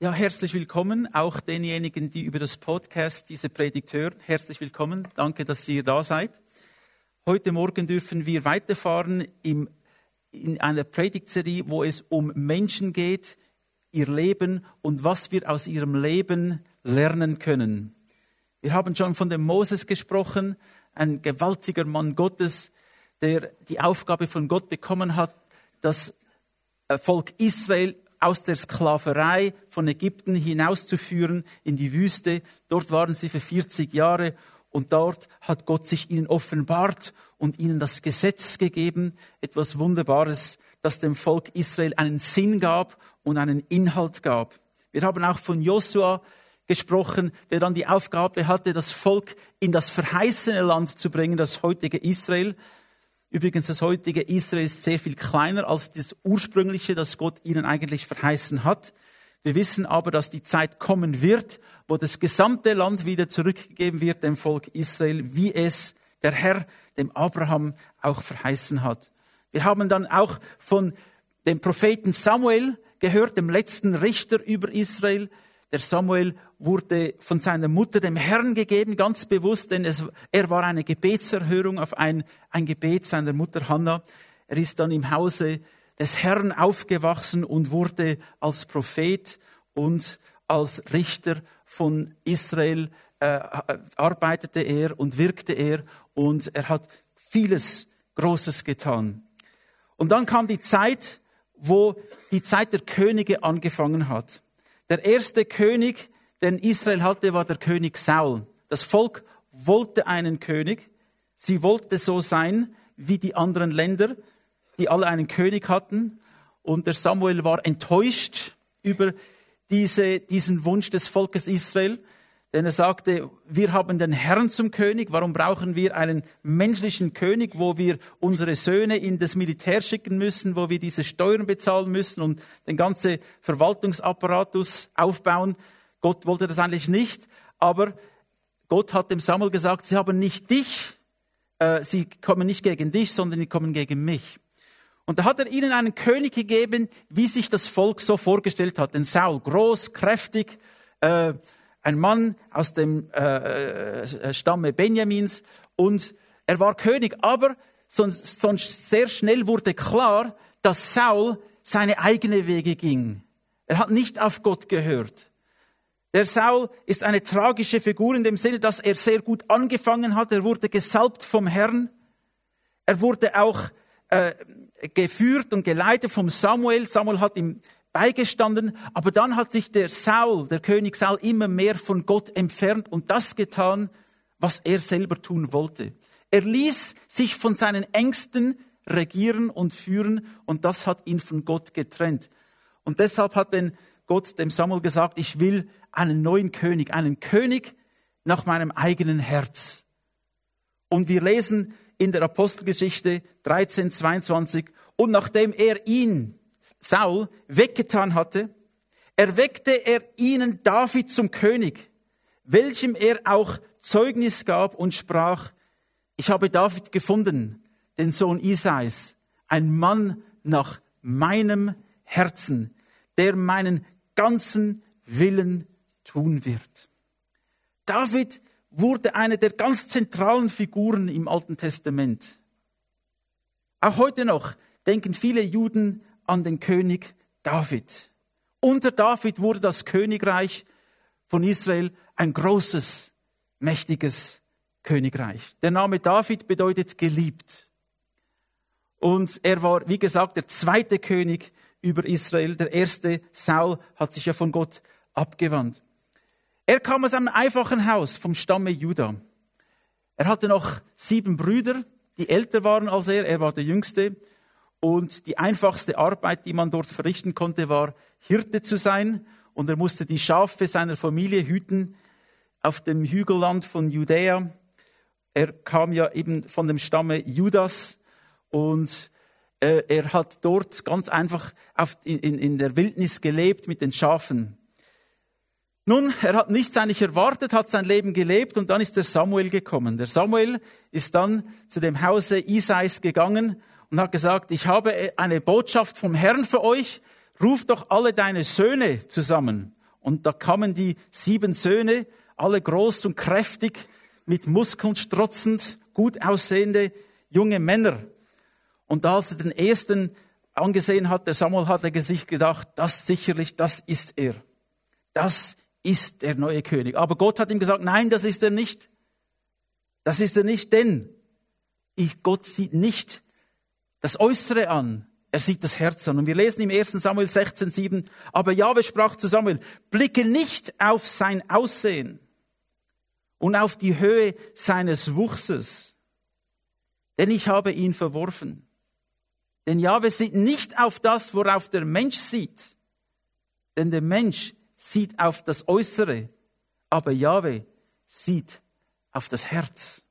Ja, herzlich willkommen, auch denjenigen, die über das Podcast diese Predigt hören. Herzlich willkommen. Danke, dass ihr da seid. Heute Morgen dürfen wir weiterfahren im, in einer Predigtserie, wo es um Menschen geht, ihr Leben und was wir aus ihrem Leben lernen können. Wir haben schon von dem Moses gesprochen, ein gewaltiger Mann Gottes, der die Aufgabe von Gott bekommen hat, das Volk Israel aus der Sklaverei von Ägypten hinauszuführen in die Wüste. Dort waren sie für 40 Jahre und dort hat Gott sich ihnen offenbart und ihnen das Gesetz gegeben, etwas Wunderbares, das dem Volk Israel einen Sinn gab und einen Inhalt gab. Wir haben auch von Josua gesprochen, der dann die Aufgabe hatte, das Volk in das verheißene Land zu bringen, das heutige Israel. Übrigens, das heutige Israel ist sehr viel kleiner als das ursprüngliche, das Gott ihnen eigentlich verheißen hat. Wir wissen aber, dass die Zeit kommen wird, wo das gesamte Land wieder zurückgegeben wird dem Volk Israel, wie es der Herr dem Abraham auch verheißen hat. Wir haben dann auch von dem Propheten Samuel gehört, dem letzten Richter über Israel, der Samuel wurde von seiner Mutter dem Herrn gegeben, ganz bewusst, denn es, er war eine Gebetserhörung auf ein, ein Gebet seiner Mutter Hannah. Er ist dann im Hause des Herrn aufgewachsen und wurde als Prophet und als Richter von Israel äh, arbeitete er und wirkte er und er hat vieles Großes getan. Und dann kam die Zeit, wo die Zeit der Könige angefangen hat. Der erste König, den Israel hatte, war der König Saul. Das Volk wollte einen König. Sie wollte so sein wie die anderen Länder, die alle einen König hatten. Und der Samuel war enttäuscht über diese, diesen Wunsch des Volkes Israel. Denn er sagte, wir haben den Herrn zum König, warum brauchen wir einen menschlichen König, wo wir unsere Söhne in das Militär schicken müssen, wo wir diese Steuern bezahlen müssen und den ganzen Verwaltungsapparatus aufbauen. Gott wollte das eigentlich nicht, aber Gott hat dem Samuel gesagt, sie haben nicht dich, äh, sie kommen nicht gegen dich, sondern sie kommen gegen mich. Und da hat er ihnen einen König gegeben, wie sich das Volk so vorgestellt hat. Den Saul, groß, kräftig, äh, ein Mann aus dem äh, äh, Stamme Benjamins und er war König, aber sonst, sonst sehr schnell wurde klar, dass Saul seine eigene Wege ging. Er hat nicht auf Gott gehört. Der Saul ist eine tragische Figur in dem Sinne, dass er sehr gut angefangen hat. Er wurde gesalbt vom Herrn. Er wurde auch äh, geführt und geleitet vom Samuel. Samuel hat ihm beigestanden, aber dann hat sich der Saul, der König Saul, immer mehr von Gott entfernt und das getan, was er selber tun wollte. Er ließ sich von seinen Ängsten regieren und führen und das hat ihn von Gott getrennt. Und deshalb hat denn Gott dem Samuel gesagt, ich will einen neuen König, einen König nach meinem eigenen Herz. Und wir lesen in der Apostelgeschichte 13, 22, und nachdem er ihn Saul weggetan hatte, erweckte er ihnen David zum König, welchem er auch Zeugnis gab und sprach, ich habe David gefunden, den Sohn Isais, ein Mann nach meinem Herzen, der meinen ganzen Willen tun wird. David wurde eine der ganz zentralen Figuren im Alten Testament. Auch heute noch denken viele Juden an den König David. Unter David wurde das Königreich von Israel ein großes, mächtiges Königreich. Der Name David bedeutet geliebt. Und er war, wie gesagt, der zweite König über Israel. Der erste, Saul, hat sich ja von Gott abgewandt. Er kam aus einem einfachen Haus vom Stamme Juda. Er hatte noch sieben Brüder, die älter waren als er. Er war der jüngste. Und die einfachste Arbeit, die man dort verrichten konnte, war Hirte zu sein. Und er musste die Schafe seiner Familie hüten auf dem Hügelland von Judäa. Er kam ja eben von dem Stamme Judas und äh, er hat dort ganz einfach auf, in, in der Wildnis gelebt mit den Schafen. Nun, er hat nichts eigentlich erwartet, hat sein Leben gelebt und dann ist der Samuel gekommen. Der Samuel ist dann zu dem Hause Isais gegangen und hat gesagt, ich habe eine Botschaft vom Herrn für euch, ruf doch alle deine Söhne zusammen Und da kamen die sieben Söhne, alle groß und kräftig, mit Muskeln strotzend, gut aussehende junge Männer. Und als er den ersten angesehen hat, der Samuel hat er sich gedacht, das sicherlich, das ist er. Das ist der neue König. Aber Gott hat ihm gesagt, nein, das ist er nicht. Das ist er nicht, denn ich, Gott sieht nicht das Äußere an, er sieht das Herz an. Und wir lesen im 1. Samuel 16, 7, aber Jahwe sprach zu Samuel, blicke nicht auf sein Aussehen und auf die Höhe seines Wuchses, denn ich habe ihn verworfen. Denn Jahwe sieht nicht auf das, worauf der Mensch sieht, denn der Mensch sieht auf das Äußere, aber Jahwe sieht auf das Herz.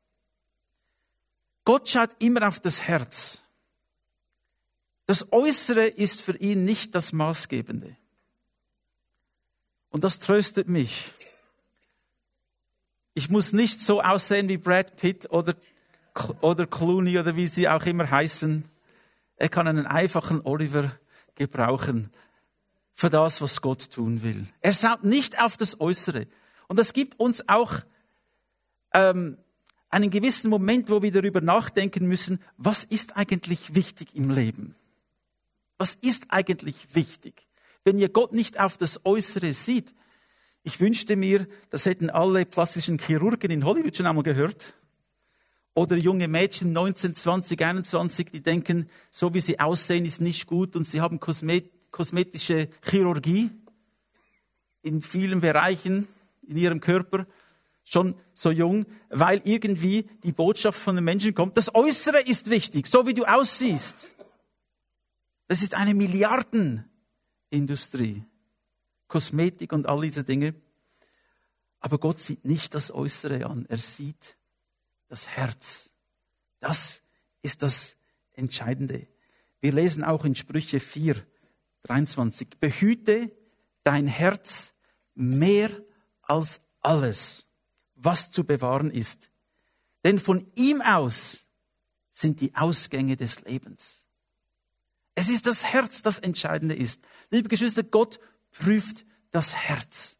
Gott schaut immer auf das Herz. Das Äußere ist für ihn nicht das Maßgebende. Und das tröstet mich. Ich muss nicht so aussehen wie Brad Pitt oder, oder Clooney oder wie sie auch immer heißen. Er kann einen einfachen Oliver gebrauchen für das, was Gott tun will. Er schaut nicht auf das Äußere. Und das gibt uns auch ähm, einen gewissen Moment, wo wir darüber nachdenken müssen, was ist eigentlich wichtig im Leben? Was ist eigentlich wichtig? Wenn ihr Gott nicht auf das Äußere sieht, ich wünschte mir, das hätten alle plastischen Chirurgen in Hollywood schon einmal gehört. Oder junge Mädchen 19, 20, 21, die denken, so wie sie aussehen, ist nicht gut und sie haben kosmetische Chirurgie in vielen Bereichen in ihrem Körper schon so jung, weil irgendwie die Botschaft von den Menschen kommt, das Äußere ist wichtig, so wie du aussiehst. Das ist eine Milliardenindustrie. Kosmetik und all diese Dinge. Aber Gott sieht nicht das Äußere an, er sieht das Herz. Das ist das Entscheidende. Wir lesen auch in Sprüche 4, 23, behüte dein Herz mehr als alles, was zu bewahren ist. Denn von ihm aus sind die Ausgänge des Lebens. Es ist das Herz, das Entscheidende ist. Liebe Geschwister, Gott prüft das Herz.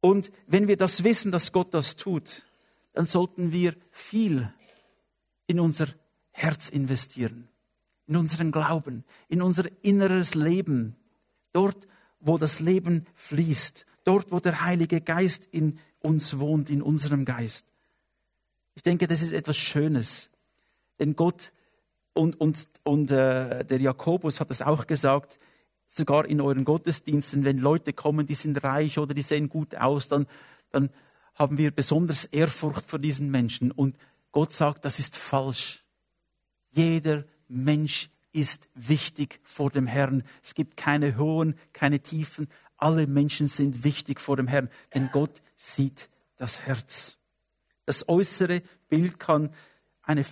Und wenn wir das wissen, dass Gott das tut, dann sollten wir viel in unser Herz investieren, in unseren Glauben, in unser inneres Leben, dort, wo das Leben fließt, dort, wo der Heilige Geist in uns wohnt, in unserem Geist. Ich denke, das ist etwas Schönes, denn Gott und, und, und äh, der Jakobus hat es auch gesagt, sogar in euren Gottesdiensten, wenn Leute kommen, die sind reich oder die sehen gut aus, dann, dann haben wir besonders Ehrfurcht vor diesen Menschen. Und Gott sagt, das ist falsch. Jeder Mensch ist wichtig vor dem Herrn. Es gibt keine hohen, keine tiefen. Alle Menschen sind wichtig vor dem Herrn, denn Gott sieht das Herz. Das äußere Bild kann eine,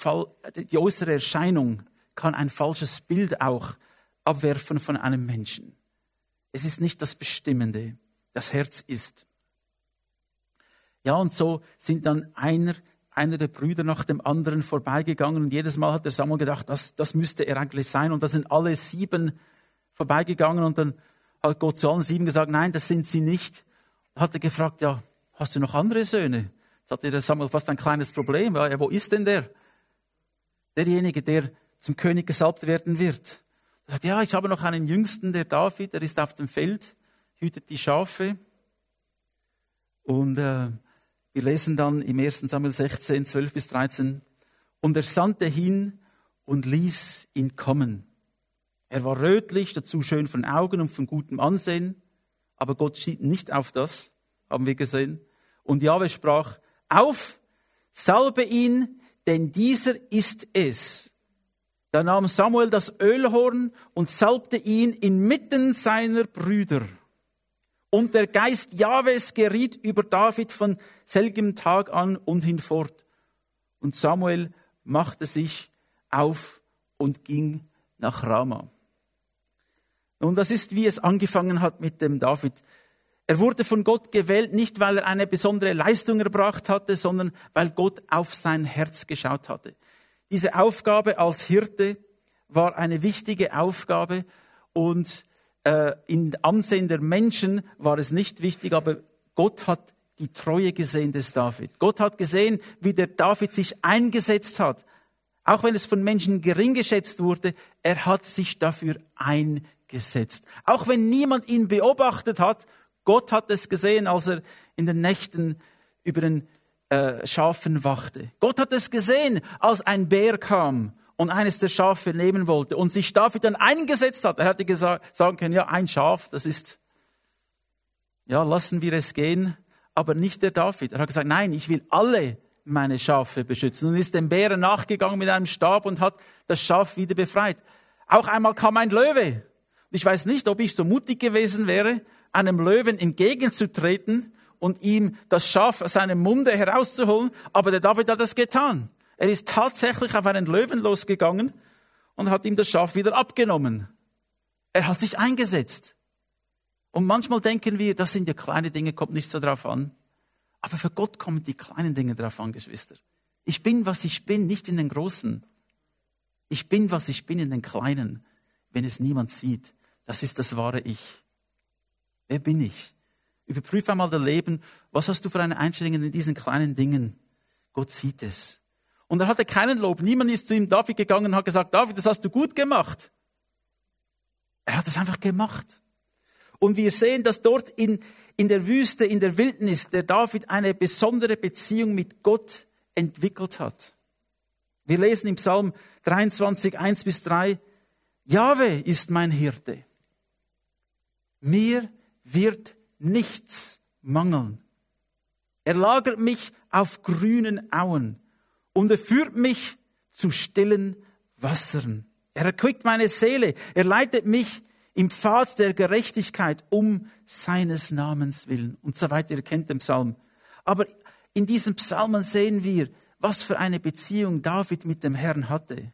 die äußere Erscheinung kann ein falsches Bild auch abwerfen von einem Menschen. Es ist nicht das Bestimmende, das Herz ist. Ja, und so sind dann einer, einer der Brüder nach dem anderen vorbeigegangen und jedes Mal hat der Samuel gedacht, das, das müsste er eigentlich sein. Und da sind alle sieben vorbeigegangen und dann hat Gott zu allen sieben gesagt, nein, das sind sie nicht. Da hat er gefragt, ja, hast du noch andere Söhne? Jetzt hatte der Samuel fast ein kleines Problem. Ja, wo ist denn der? Derjenige, der zum König gesalbt werden wird. Er sagt, ja, ich habe noch einen Jüngsten, der David, der ist auf dem Feld, hütet die Schafe. Und äh, wir lesen dann im 1. Samuel 16, 12 bis 13, und er sandte hin und ließ ihn kommen. Er war rötlich, dazu schön von Augen und von gutem Ansehen, aber Gott schied nicht auf das, haben wir gesehen. Und Jahwe sprach, auf, salbe ihn, denn dieser ist es. Da nahm Samuel das Ölhorn und salbte ihn inmitten seiner Brüder. Und der Geist Jahwes geriet über David von selgem Tag an und hinfort. Und Samuel machte sich auf und ging nach Rama. Und das ist, wie es angefangen hat mit dem David. Er wurde von Gott gewählt, nicht weil er eine besondere Leistung erbracht hatte, sondern weil Gott auf sein Herz geschaut hatte. Diese Aufgabe als Hirte war eine wichtige Aufgabe und äh, in Ansehen der Menschen war es nicht wichtig, aber Gott hat die Treue gesehen des David. Gott hat gesehen, wie der David sich eingesetzt hat. Auch wenn es von Menschen gering geschätzt wurde, er hat sich dafür eingesetzt. Auch wenn niemand ihn beobachtet hat, Gott hat es gesehen, als er in den Nächten über den äh, Schafen wachte. Gott hat es gesehen, als ein Bär kam und eines der Schafe nehmen wollte und sich dafür dann eingesetzt hat. Er hätte gesagt, sagen können, ja, ein Schaf, das ist, ja, lassen wir es gehen, aber nicht der David. Er hat gesagt, nein, ich will alle meine Schafe beschützen und ist dem Bären nachgegangen mit einem Stab und hat das Schaf wieder befreit. Auch einmal kam ein Löwe. Ich weiß nicht, ob ich so mutig gewesen wäre, einem Löwen entgegenzutreten und ihm das Schaf aus seinem Munde herauszuholen, aber der David hat das getan. Er ist tatsächlich auf einen Löwen losgegangen und hat ihm das Schaf wieder abgenommen. Er hat sich eingesetzt. Und manchmal denken wir, das sind ja kleine Dinge, kommt nicht so drauf an. Aber für Gott kommen die kleinen Dinge drauf an, Geschwister. Ich bin, was ich bin, nicht in den großen. Ich bin, was ich bin in den kleinen, wenn es niemand sieht. Das ist das wahre Ich. Wer bin ich? Überprüfe einmal dein Leben. Was hast du für eine Einstellung in diesen kleinen Dingen? Gott sieht es. Und er hatte keinen Lob. Niemand ist zu ihm David gegangen und hat gesagt, David, das hast du gut gemacht. Er hat es einfach gemacht. Und wir sehen, dass dort in, in der Wüste, in der Wildnis, der David eine besondere Beziehung mit Gott entwickelt hat. Wir lesen im Psalm 23, 1 bis 3, Jahwe ist mein Hirte. Mir wird nichts mangeln. Er lagert mich auf grünen Auen und er führt mich zu stillen Wassern. Er erquickt meine Seele. Er leitet mich im Pfad der Gerechtigkeit um seines Namens willen und so weiter. Ihr kennt den Psalm. Aber in diesem Psalmen sehen wir, was für eine Beziehung David mit dem Herrn hatte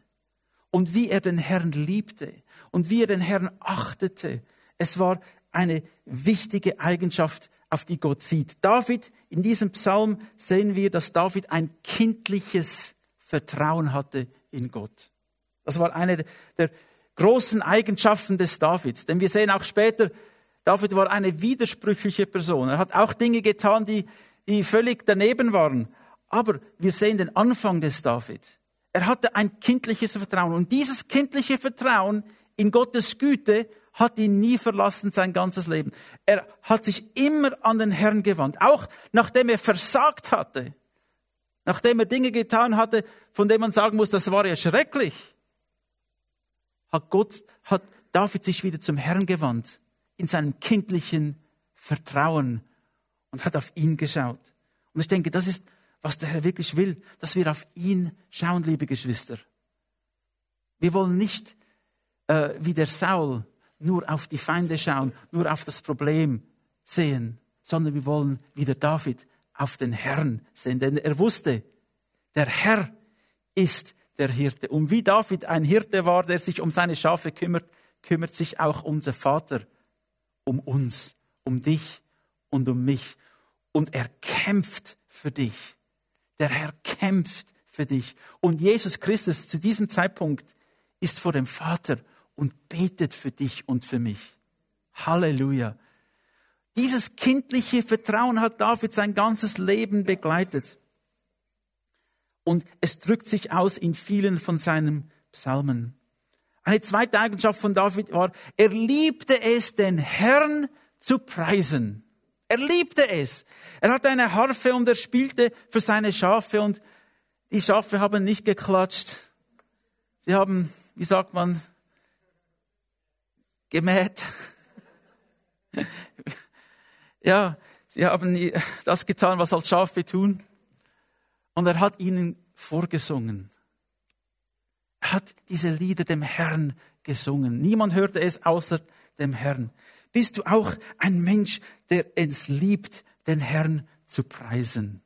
und wie er den Herrn liebte und wie er den Herrn achtete. Es war eine wichtige Eigenschaft, auf die Gott sieht. David, in diesem Psalm sehen wir, dass David ein kindliches Vertrauen hatte in Gott. Das war eine der großen Eigenschaften des Davids. Denn wir sehen auch später, David war eine widersprüchliche Person. Er hat auch Dinge getan, die, die völlig daneben waren. Aber wir sehen den Anfang des David. Er hatte ein kindliches Vertrauen. Und dieses kindliche Vertrauen in Gottes Güte hat ihn nie verlassen sein ganzes Leben. Er hat sich immer an den Herrn gewandt. Auch nachdem er versagt hatte. Nachdem er Dinge getan hatte, von denen man sagen muss, das war ja schrecklich hat Gott, hat David sich wieder zum Herrn gewandt, in seinem kindlichen Vertrauen und hat auf ihn geschaut. Und ich denke, das ist, was der Herr wirklich will, dass wir auf ihn schauen, liebe Geschwister. Wir wollen nicht äh, wie der Saul nur auf die Feinde schauen, nur auf das Problem sehen, sondern wir wollen wie der David auf den Herrn sehen, denn er wusste, der Herr ist der Hirte. Und wie David ein Hirte war, der sich um seine Schafe kümmert, kümmert sich auch unser Vater um uns, um dich und um mich. Und er kämpft für dich. Der Herr kämpft für dich. Und Jesus Christus zu diesem Zeitpunkt ist vor dem Vater und betet für dich und für mich. Halleluja. Dieses kindliche Vertrauen hat David sein ganzes Leben begleitet und es drückt sich aus in vielen von seinen Psalmen. Eine zweite Eigenschaft von David war, er liebte es, den Herrn zu preisen. Er liebte es. Er hatte eine Harfe und er spielte für seine Schafe und die Schafe haben nicht geklatscht. Sie haben, wie sagt man, gemäht. ja, sie haben das getan, was als Schafe tun. Und er hat ihnen vorgesungen. Er hat diese Lieder dem Herrn gesungen. Niemand hörte es außer dem Herrn. Bist du auch ein Mensch, der es liebt, den Herrn zu preisen?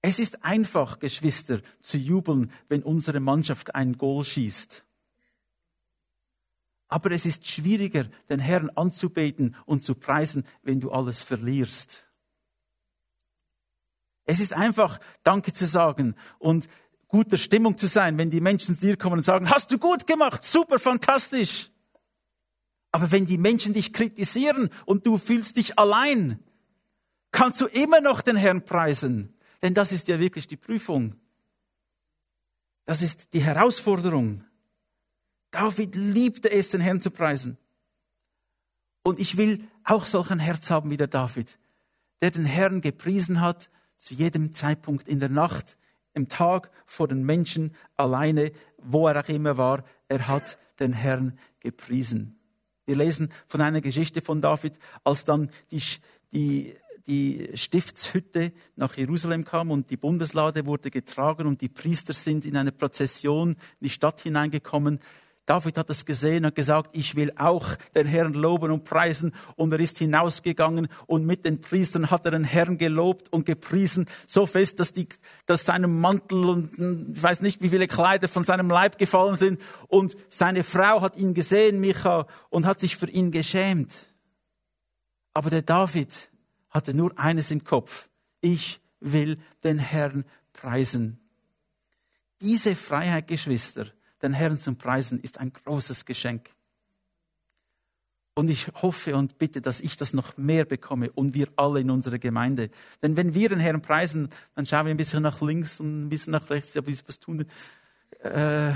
Es ist einfach, Geschwister, zu jubeln, wenn unsere Mannschaft ein Goal schießt. Aber es ist schwieriger, den Herrn anzubeten und zu preisen, wenn du alles verlierst. Es ist einfach, Danke zu sagen und guter Stimmung zu sein, wenn die Menschen zu dir kommen und sagen, hast du gut gemacht, super, fantastisch. Aber wenn die Menschen dich kritisieren und du fühlst dich allein, kannst du immer noch den Herrn preisen. Denn das ist ja wirklich die Prüfung. Das ist die Herausforderung. David liebte es, den Herrn zu preisen. Und ich will auch solch ein Herz haben wie der David, der den Herrn gepriesen hat zu jedem Zeitpunkt in der Nacht, im Tag vor den Menschen alleine, wo er auch immer war. Er hat den Herrn gepriesen. Wir lesen von einer Geschichte von David, als dann die, die, die Stiftshütte nach Jerusalem kam und die Bundeslade wurde getragen und die Priester sind in eine Prozession in die Stadt hineingekommen. David hat es gesehen und gesagt, ich will auch den Herrn loben und preisen. Und er ist hinausgegangen und mit den Priestern hat er den Herrn gelobt und gepriesen, so fest, dass, die, dass seinem Mantel und ich weiß nicht, wie viele Kleider von seinem Leib gefallen sind. Und seine Frau hat ihn gesehen, Micha, und hat sich für ihn geschämt. Aber der David hatte nur eines im Kopf. Ich will den Herrn preisen. Diese Freiheit, Geschwister, den Herrn zum Preisen, ist ein großes Geschenk. Und ich hoffe und bitte, dass ich das noch mehr bekomme und wir alle in unserer Gemeinde. Denn wenn wir den Herrn preisen, dann schauen wir ein bisschen nach links und ein bisschen nach rechts, ja, was tun. Äh,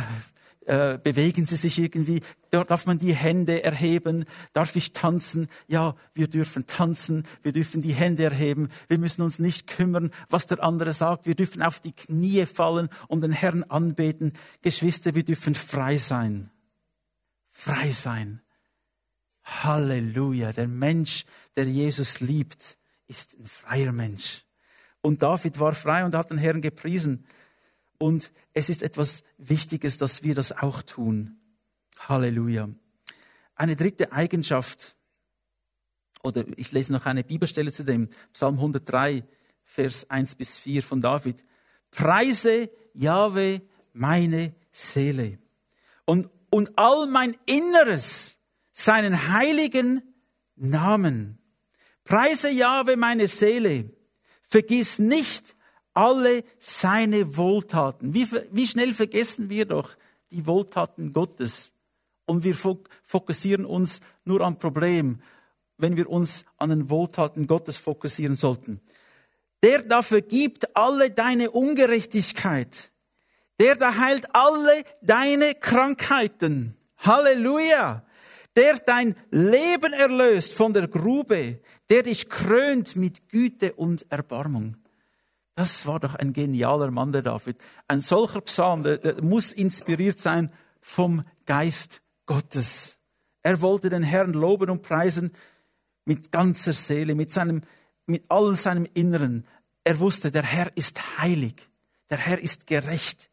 äh, bewegen sie sich irgendwie? Darf man die Hände erheben? Darf ich tanzen? Ja, wir dürfen tanzen. Wir dürfen die Hände erheben. Wir müssen uns nicht kümmern, was der andere sagt. Wir dürfen auf die Knie fallen und den Herrn anbeten. Geschwister, wir dürfen frei sein. Frei sein. Halleluja. Der Mensch, der Jesus liebt, ist ein freier Mensch. Und David war frei und hat den Herrn gepriesen. Und es ist etwas Wichtiges, dass wir das auch tun. Halleluja. Eine dritte Eigenschaft, oder ich lese noch eine Bibelstelle zu dem, Psalm 103, Vers 1 bis 4 von David. Preise Jahwe meine Seele und, und all mein Inneres seinen heiligen Namen. Preise Jahwe meine Seele. Vergiss nicht alle seine Wohltaten. Wie, wie schnell vergessen wir doch die Wohltaten Gottes und wir fokussieren uns nur am Problem, wenn wir uns an den Wohltaten Gottes fokussieren sollten. Der da vergibt alle deine Ungerechtigkeit. Der da heilt alle deine Krankheiten. Halleluja. Der dein Leben erlöst von der Grube. Der dich krönt mit Güte und Erbarmung. Das war doch ein genialer Mann, der David. Ein solcher Psalm, der, der muss inspiriert sein vom Geist Gottes. Er wollte den Herrn loben und preisen mit ganzer Seele, mit seinem, mit allem seinem Inneren. Er wusste, der Herr ist heilig. Der Herr ist gerecht.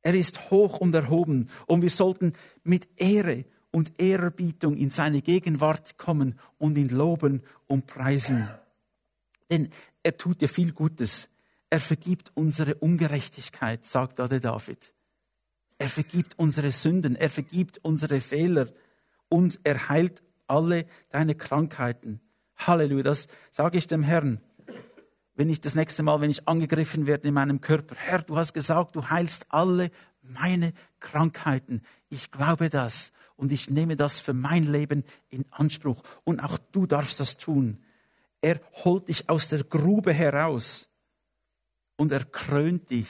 Er ist hoch und erhoben. Und wir sollten mit Ehre und Ehrerbietung in seine Gegenwart kommen und ihn loben und preisen. Denn er tut dir viel Gutes. Er vergibt unsere Ungerechtigkeit, sagt da der David. Er vergibt unsere Sünden, er vergibt unsere Fehler und er heilt alle deine Krankheiten. Halleluja, das sage ich dem Herrn. Wenn ich das nächste Mal, wenn ich angegriffen werde in meinem Körper, Herr, du hast gesagt, du heilst alle meine Krankheiten. Ich glaube das und ich nehme das für mein Leben in Anspruch. Und auch du darfst das tun. Er holt dich aus der Grube heraus und er krönt dich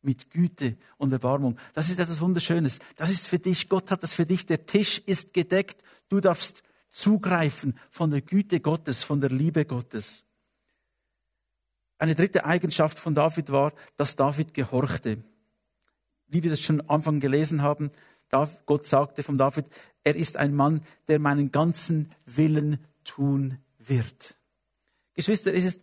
mit Güte und Erbarmung. Das ist etwas Wunderschönes. Das ist für dich, Gott hat das für dich. Der Tisch ist gedeckt. Du darfst zugreifen von der Güte Gottes, von der Liebe Gottes. Eine dritte Eigenschaft von David war, dass David gehorchte. Wie wir das schon am Anfang gelesen haben, Gott sagte von David, er ist ein Mann, der meinen ganzen Willen tun wird. Geschwister, es ist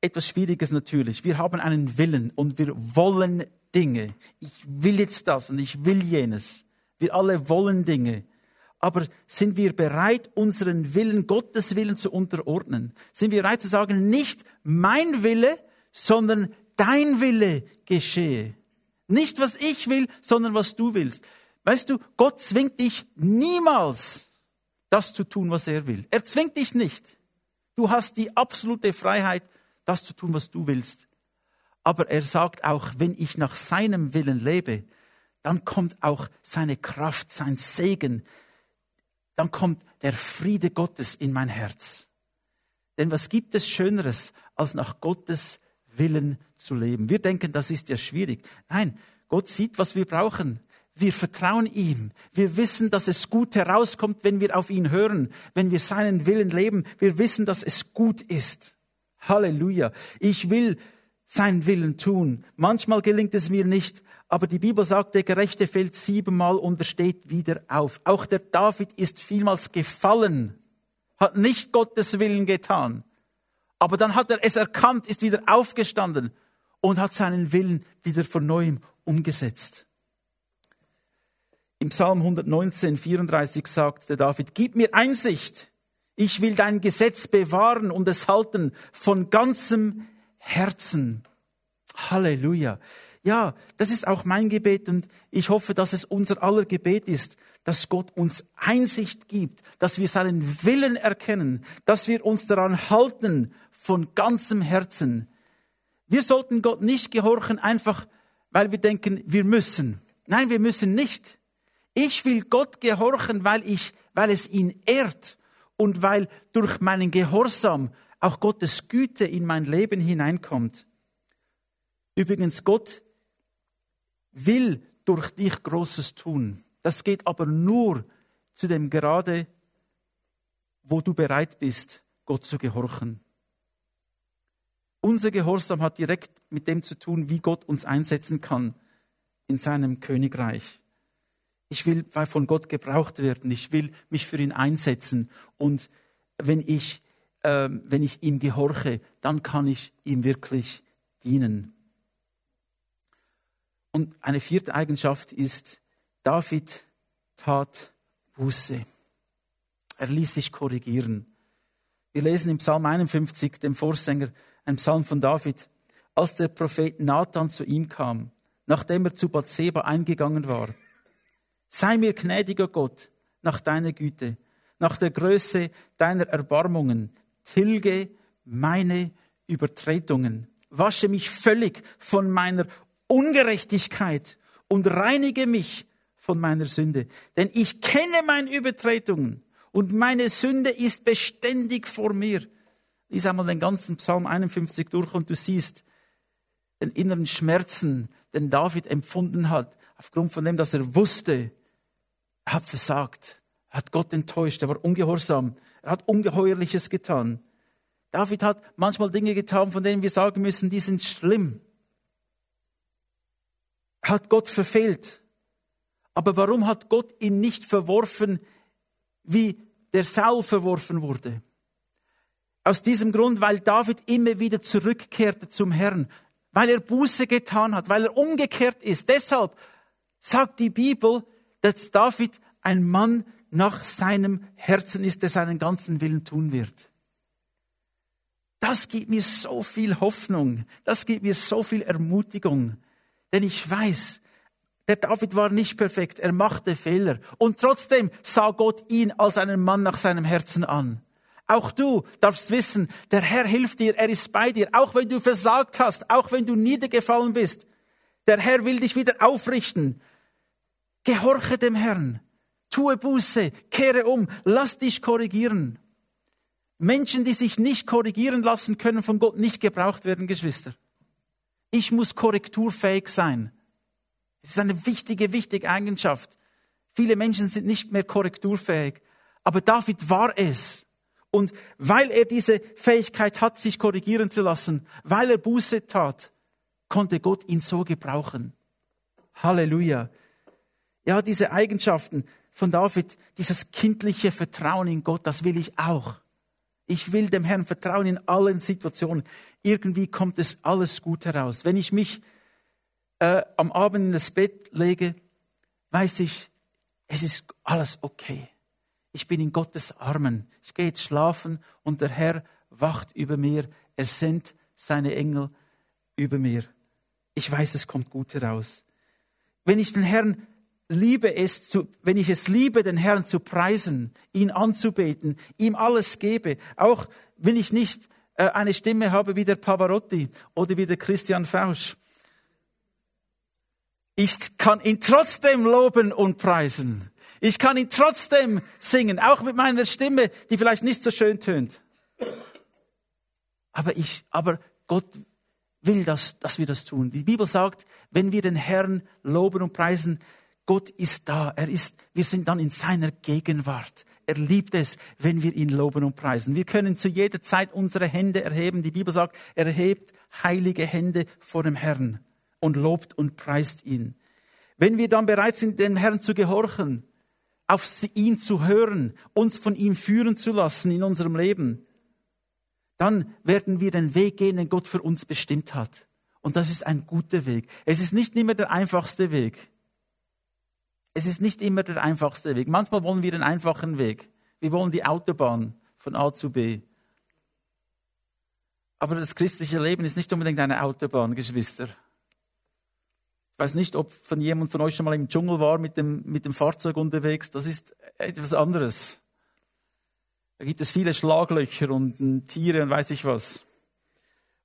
etwas Schwieriges natürlich. Wir haben einen Willen und wir wollen Dinge. Ich will jetzt das und ich will jenes. Wir alle wollen Dinge. Aber sind wir bereit, unseren Willen, Gottes Willen zu unterordnen? Sind wir bereit zu sagen, nicht mein Wille, sondern dein Wille geschehe? Nicht was ich will, sondern was du willst. Weißt du, Gott zwingt dich niemals, das zu tun, was er will. Er zwingt dich nicht. Du hast die absolute Freiheit, das zu tun, was du willst. Aber er sagt auch, wenn ich nach seinem Willen lebe, dann kommt auch seine Kraft, sein Segen, dann kommt der Friede Gottes in mein Herz. Denn was gibt es Schöneres, als nach Gottes Willen zu leben? Wir denken, das ist ja schwierig. Nein, Gott sieht, was wir brauchen. Wir vertrauen ihm. Wir wissen, dass es gut herauskommt, wenn wir auf ihn hören, wenn wir seinen Willen leben. Wir wissen, dass es gut ist. Halleluja. Ich will seinen Willen tun. Manchmal gelingt es mir nicht, aber die Bibel sagt, der Gerechte fällt siebenmal und er steht wieder auf. Auch der David ist vielmals gefallen, hat nicht Gottes Willen getan. Aber dann hat er es erkannt, ist wieder aufgestanden und hat seinen Willen wieder von neuem umgesetzt. Im Psalm 119, 34 sagt der David, gib mir Einsicht. Ich will dein Gesetz bewahren und es halten von ganzem Herzen. Halleluja. Ja, das ist auch mein Gebet und ich hoffe, dass es unser aller Gebet ist, dass Gott uns Einsicht gibt, dass wir seinen Willen erkennen, dass wir uns daran halten von ganzem Herzen. Wir sollten Gott nicht gehorchen, einfach weil wir denken, wir müssen. Nein, wir müssen nicht. Ich will Gott gehorchen, weil ich, weil es ihn ehrt und weil durch meinen Gehorsam auch Gottes Güte in mein Leben hineinkommt. Übrigens, Gott will durch dich Großes tun. Das geht aber nur zu dem Gerade, wo du bereit bist, Gott zu gehorchen. Unser Gehorsam hat direkt mit dem zu tun, wie Gott uns einsetzen kann in seinem Königreich. Ich will von Gott gebraucht werden. Ich will mich für ihn einsetzen. Und wenn ich, äh, wenn ich ihm gehorche, dann kann ich ihm wirklich dienen. Und eine vierte Eigenschaft ist, David tat Buße. Er ließ sich korrigieren. Wir lesen im Psalm 51, dem Vorsänger, ein Psalm von David, als der Prophet Nathan zu ihm kam, nachdem er zu Bathseba eingegangen war. Sei mir gnädiger Gott nach deiner Güte, nach der Größe deiner Erbarmungen. Tilge meine Übertretungen. Wasche mich völlig von meiner Ungerechtigkeit und reinige mich von meiner Sünde. Denn ich kenne meine Übertretungen und meine Sünde ist beständig vor mir. Lies einmal den ganzen Psalm 51 durch und du siehst den inneren Schmerzen, den David empfunden hat, aufgrund von dem, dass er wusste, er hat versagt, er hat Gott enttäuscht, er war ungehorsam, er hat Ungeheuerliches getan. David hat manchmal Dinge getan, von denen wir sagen müssen, die sind schlimm. Er hat Gott verfehlt. Aber warum hat Gott ihn nicht verworfen, wie der Saul verworfen wurde? Aus diesem Grund, weil David immer wieder zurückkehrte zum Herrn, weil er Buße getan hat, weil er umgekehrt ist. Deshalb sagt die Bibel, dass David ein Mann nach seinem Herzen ist, der seinen ganzen Willen tun wird. Das gibt mir so viel Hoffnung, das gibt mir so viel Ermutigung, denn ich weiß, der David war nicht perfekt, er machte Fehler und trotzdem sah Gott ihn als einen Mann nach seinem Herzen an. Auch du darfst wissen, der Herr hilft dir, er ist bei dir, auch wenn du versagt hast, auch wenn du niedergefallen bist. Der Herr will dich wieder aufrichten. Gehorche dem Herrn. Tue Buße, kehre um, lass dich korrigieren. Menschen, die sich nicht korrigieren lassen, können von Gott nicht gebraucht werden, Geschwister. Ich muss korrekturfähig sein. Es ist eine wichtige, wichtige Eigenschaft. Viele Menschen sind nicht mehr korrekturfähig. Aber David war es. Und weil er diese Fähigkeit hat, sich korrigieren zu lassen, weil er Buße tat, konnte Gott ihn so gebrauchen. Halleluja. Ja, diese Eigenschaften von David, dieses kindliche Vertrauen in Gott, das will ich auch. Ich will dem Herrn vertrauen in allen Situationen. Irgendwie kommt es alles gut heraus. Wenn ich mich äh, am Abend in das Bett lege, weiß ich, es ist alles okay. Ich bin in Gottes Armen. Ich gehe jetzt schlafen und der Herr wacht über mir. Er sendet seine Engel über mir. Ich weiß, es kommt gut heraus. Wenn ich den Herrn liebe es, zu, wenn ich es liebe, den Herrn zu preisen, ihn anzubeten, ihm alles gebe, auch wenn ich nicht äh, eine Stimme habe wie der Pavarotti oder wie der Christian Fausch. Ich kann ihn trotzdem loben und preisen. Ich kann ihn trotzdem singen, auch mit meiner Stimme, die vielleicht nicht so schön tönt. Aber ich, aber Gott will, dass, dass wir das tun. Die Bibel sagt, wenn wir den Herrn loben und preisen, Gott ist da. Er ist, wir sind dann in seiner Gegenwart. Er liebt es, wenn wir ihn loben und preisen. Wir können zu jeder Zeit unsere Hände erheben. Die Bibel sagt, er erhebt heilige Hände vor dem Herrn und lobt und preist ihn. Wenn wir dann bereit sind, dem Herrn zu gehorchen, auf ihn zu hören, uns von ihm führen zu lassen in unserem Leben, dann werden wir den Weg gehen, den Gott für uns bestimmt hat. Und das ist ein guter Weg. Es ist nicht immer der einfachste Weg. Es ist nicht immer der einfachste Weg. Manchmal wollen wir den einfachen Weg. Wir wollen die Autobahn von A zu B. Aber das christliche Leben ist nicht unbedingt eine Autobahn, Geschwister. Ich weiß nicht, ob von jemand von euch schon mal im Dschungel war mit dem, mit dem Fahrzeug unterwegs. Das ist etwas anderes. Da gibt es viele Schlaglöcher und Tiere und weiß ich was.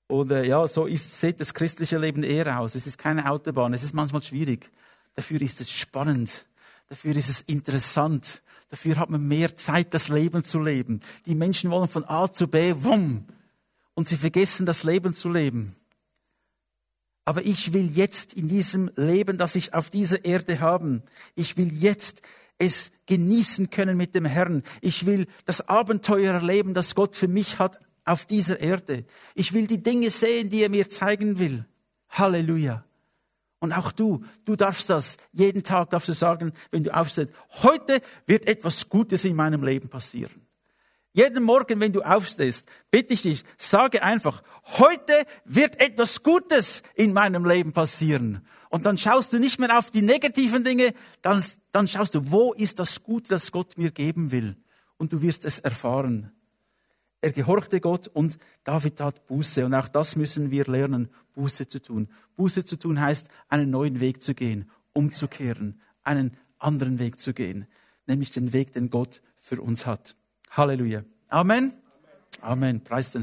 Oder ja, so ist, sieht das christliche Leben eher aus. Es ist keine Autobahn. Es ist manchmal schwierig. Dafür ist es spannend. Dafür ist es interessant. Dafür hat man mehr Zeit, das Leben zu leben. Die Menschen wollen von A zu B, wumm, und sie vergessen, das Leben zu leben. Aber ich will jetzt in diesem Leben, das ich auf dieser Erde haben, ich will jetzt es genießen können mit dem Herrn. Ich will das Abenteuer erleben, das Gott für mich hat auf dieser Erde. Ich will die Dinge sehen, die er mir zeigen will. Halleluja. Und auch du, du darfst das, jeden Tag darfst du sagen, wenn du aufstehst, heute wird etwas Gutes in meinem Leben passieren. Jeden Morgen, wenn du aufstehst, bitte ich dich, sage einfach, heute wird etwas Gutes in meinem Leben passieren. Und dann schaust du nicht mehr auf die negativen Dinge, dann, dann schaust du, wo ist das Gute, das Gott mir geben will. Und du wirst es erfahren. Er gehorchte Gott und David tat Buße. Und auch das müssen wir lernen, Buße zu tun. Buße zu tun heißt, einen neuen Weg zu gehen, umzukehren, einen anderen Weg zu gehen, nämlich den Weg, den Gott für uns hat. Halleluja. Amen. Amen. Preis den